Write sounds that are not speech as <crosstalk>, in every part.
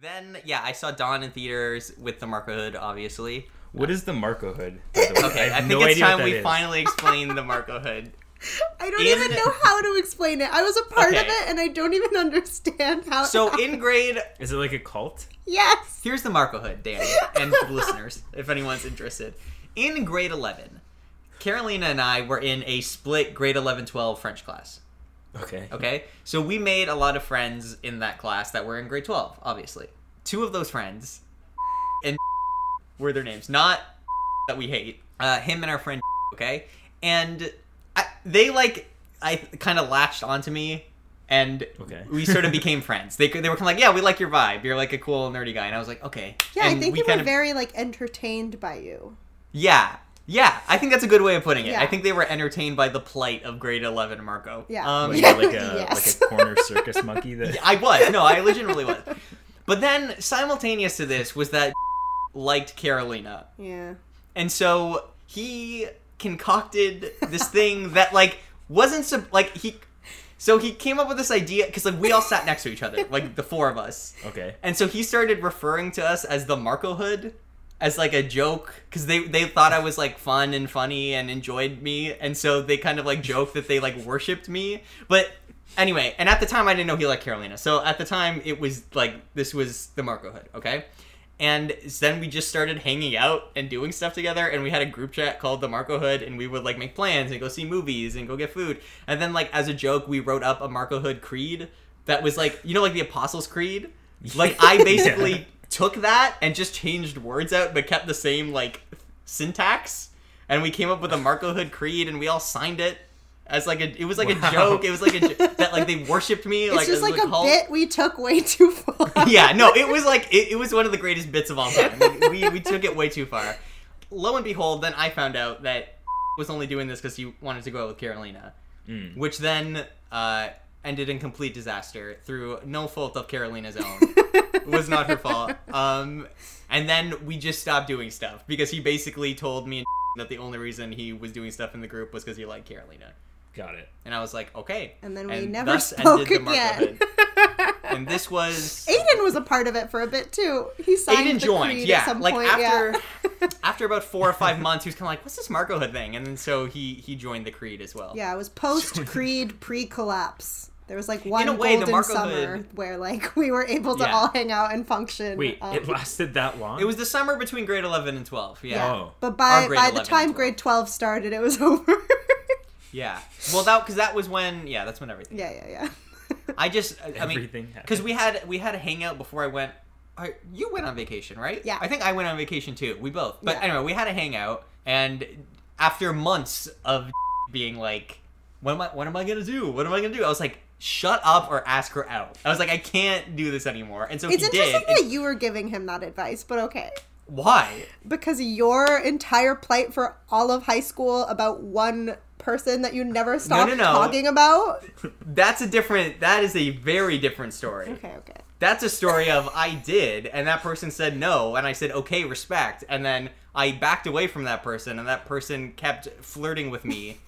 Then yeah, I saw Dawn in theaters with the Marco Hood, obviously. What is the Marco hood? by the <laughs> way? Okay, I, have think no it's time we is. finally explain the Marco <laughs> Hood. I don't In- even know how to explain it. I was a part of it and I don't even <laughs> understand how. So in grade, Is it like a cult? yes. here's the Marco Hood, Danny, and the listeners, if anyone's interested. In grade 11, Carolina and I were in a split grade 11-12 French class. Okay. Okay, so we made a lot of friends in that class that were in grade 12, obviously. Two of those friends, and <laughs> were their names, not <laughs> that we hate. Uh, him and our friend, <laughs> okay, and I, they like I kind of latched onto me, and Okay. we sort of became friends. They they were kind of like, yeah, we like your vibe. You're like a cool nerdy guy, and I was like, okay. Yeah, And I think we they were of- very like entertained by you. yeah. Yeah, I think that's a good way of putting it. Yeah. I think they were entertained by the plight of grade 11 Marco. Yeah. Um, Like, Yeah. like a Yes. <laughs> like a corner circus monkey that <laughs> I was. No, I legitimately was. But then simultaneous to this was that <laughs> liked Carolina. Yeah. And so he concocted this thing that like wasn't sub- like he so he came up with this idea cuz like we all sat next to each other, like the four of us. Okay. And so he started referring to us as the Marco Hood as like a joke because they they thought I was like fun and funny and enjoyed me, and so they kind of like joked that they like worshipped me. But anyway, and at the time I didn't know he liked Carolina, so at the time it was like this was the Marco Hood, okay. And then we just started hanging out and doing stuff together, and we had a group chat called the Marco Hood, and we would like make plans and go see movies and go get food. And then like as a joke, we wrote up a Marco Hood creed that was like you know like the Apostles' Creed. Like I <laughs> basically Yeah. Took that and just changed words out, but kept the same like syntax. And we came up with a Marco Hood creed, and we all signed it as like a. It was like Wow. a joke. It was like a that like they worshipped me. It's like just like a cult. bit we took way too far. <laughs> yeah, no, it was like it, it was one of the greatest bits of all time. <laughs> Like, we we took it way too far. Lo and behold, then I found out that was only doing this because he wanted to go out with Carolina, Mm. which then uh, ended in complete disaster through no fault of Carolina's own. <laughs> it <laughs> was not her fault. Um, and then we just stopped doing stuff because he basically told me and <laughs> that the only reason he was doing stuff in the group was because he liked Carolina. Got it. And I was like, okay. And then we And never thus spoke ended again. Hood. <laughs> And this was Aiden was a part of it for a bit too. He signed Aiden the joined, creed yeah. at some like point. after yeah. after about four or five months, he was kind of like, "What's this Marco Hood thing?" And then so he he joined the Creed as well. yeah, it was post creed, pre collapse. There was like one way, golden summer Hood- where like <laughs> we were able to Yeah. all hang out and function. Wait, um, it lasted that long? It was the summer between grade eleven and twelve. Yeah, yeah. Oh. But by by the time 12. grade twelve started, it was <laughs> over. yeah. Well, that because that was when yeah, that's when everything. yeah, yeah, yeah. <laughs> I just I mean because we had we had a hangout before I went. I- You went on vacation, right? Yeah. I think I went on vacation too. We both. But Yeah. anyway, we had a hangout, and after months of being like, "What am I? What am I gonna do? What am I gonna do?" I was like, "Shut up or ask her out." I was like, "I can't do this anymore." And so It's he interesting did. that you were giving him that advice, but okay. Why? Because your entire plight for all of high school about one person that you never stopped no, no. talking about. <laughs> That's a different. That is a very different story. Okay, okay. That's a story of I did, and that person said no, and I said okay, respect, and then I backed away from that person, and that person kept flirting with me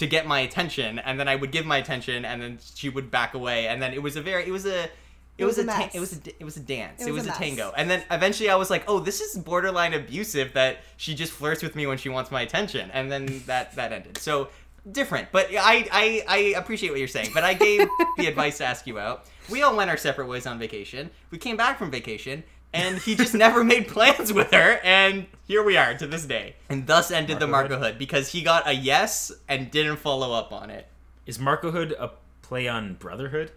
to get my attention, and then I would give my attention, and then she would back away, and then it was a very, it was a. It, It was, was a, a ta- it was a it was a dance. It It was was, a a, tango, and then eventually I was like, "Oh, this is borderline abusive that she just flirts with me when she wants my attention," and then that that ended. So different, but I I, I appreciate what you're saying. But I gave <laughs> the advice to ask you out. We all went our separate ways on vacation. We came back from vacation, and he just never made plans with her, and here we are to this day. And thus ended the Marco Marco Hood because he got a yes and didn't follow up on it. Is Marco Hood a play on Brotherhood?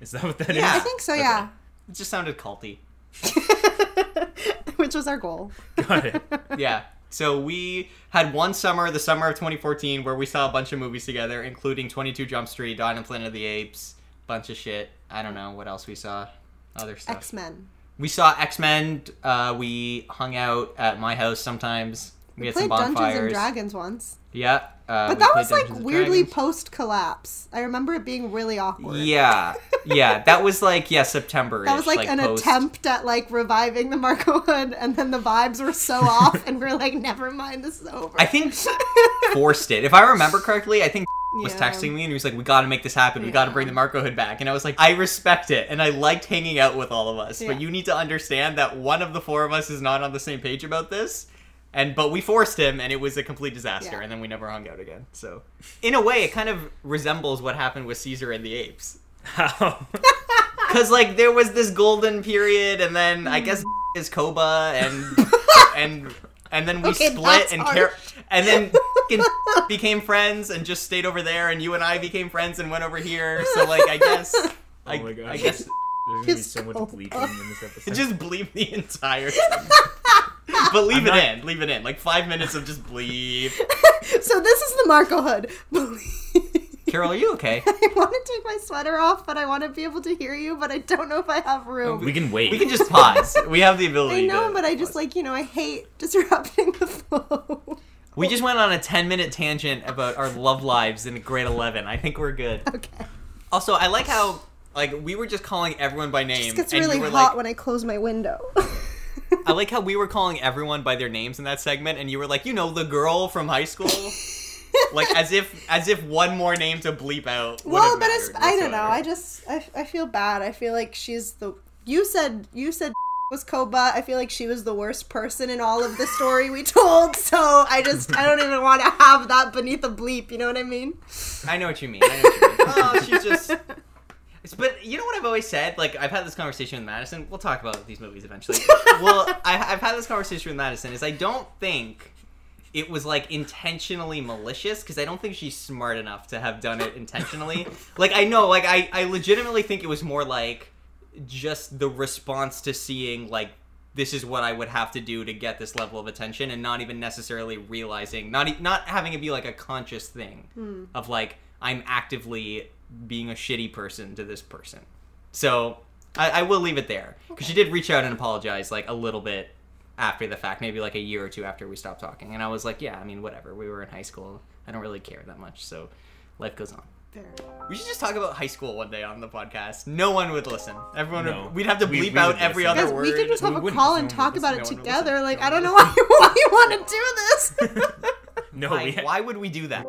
Is that what that is? Yeah. I think so, Okay. yeah. It just sounded culty. <laughs> Which was our goal. Got it. <laughs> yeah. So we had one summer, the summer of 2014, where we saw a bunch of movies together, including 22 Jump Street, Dawn and Planet of the Apes, bunch of shit. I don't know what else we saw. Other stuff. X Men. We saw X Men. Uh, we hung out at my house sometimes. We, We played Dungeons and Dragons once. Yeah. Uh, But that was like Dungeons weirdly post collapse. I remember it being really awkward. Yeah, yeah, that was like yeah September. That was like, an attempt at like reviving the Marco Hood, and then the vibes were so <laughs> off, and we're like, never mind, this is over. I think forced it. If I remember correctly, I think <laughs> was texting me and he was like, "We got to make this happen. We got to bring the Marco Hood back." And I was like, "I respect it, and I liked hanging out with all of us, Yeah. but you need to understand that one of the four of us is not on the same page about this." And but we forced him, and it was a complete disaster. Yeah. And then we never hung out again. So, in a way, it kind of resembles what happened with Caesar and the Apes. How? <laughs> Cause like there was this golden period, and then I guess is Koba, and <laughs> and and then we Okay, split, and harsh. Car- and then <laughs> became friends, and just stayed over there, and you and I became friends and went over here. So like I guess, I, oh my god. I guess There's gonna be so much cold. bleeping in this episode. It just bleep the entire. thing. <laughs> but leave I'm it not- in, leave it in, like five minutes of just bleep. <laughs> so this is the Marco Hood. <laughs> Carol, are you okay? I want to take my sweater off, but I want to be able to hear you, but I don't know if I have room. we can wait. We can just pause. We have the ability. I know, to but I just pause. like you know I hate disrupting the flow. We just went on a 10 minute tangent about our love lives in grade 11. I think we're good. okay. Also, I like how like we were just calling everyone by name It gets and really you were hot like when I close my window. I like how we were calling everyone by their names in that segment and you were like, "You know, the girl from high school." <laughs> like as if as if one more name to bleep out. well, but it's I don't know. I just I, I feel bad. I feel like she's the you said you said <laughs> was Koba. I feel like she was the worst person in all of the story we told. So I just I don't even want to have that beneath a bleep. You know what I mean? I know what you mean. I know what you mean. <laughs> oh, she's just But you know what I've always said? Like I've had this conversation with Madison. We'll talk about these movies eventually. <laughs> well, I, I've had this conversation with Madison. Is I don't think it was like intentionally malicious because I don't think she's smart enough to have done it intentionally. <laughs> like I know, like I, I legitimately think it was more like just the response to seeing like this is what I would have to do to get this level of attention, and not even necessarily realizing, not not having it be like a conscious thing hmm. of like I'm actively being a shitty person to this person. So I, I will leave it there because she did reach out and apologize like a little bit after the fact, maybe like a year or two after we stopped talking, and I was like, yeah, I mean, whatever. We were in high school. I don't really care that much, so life goes on. Fair. We should just talk about high school one day on the podcast. No one would listen. Everyone No. would. We'd have to bleep we out every listen. other Guys, word. we could just have We a call and talk would about it no one together. Like no I don't know why you, <laughs> why you want to do this. <laughs> no, Why, we why would we do that?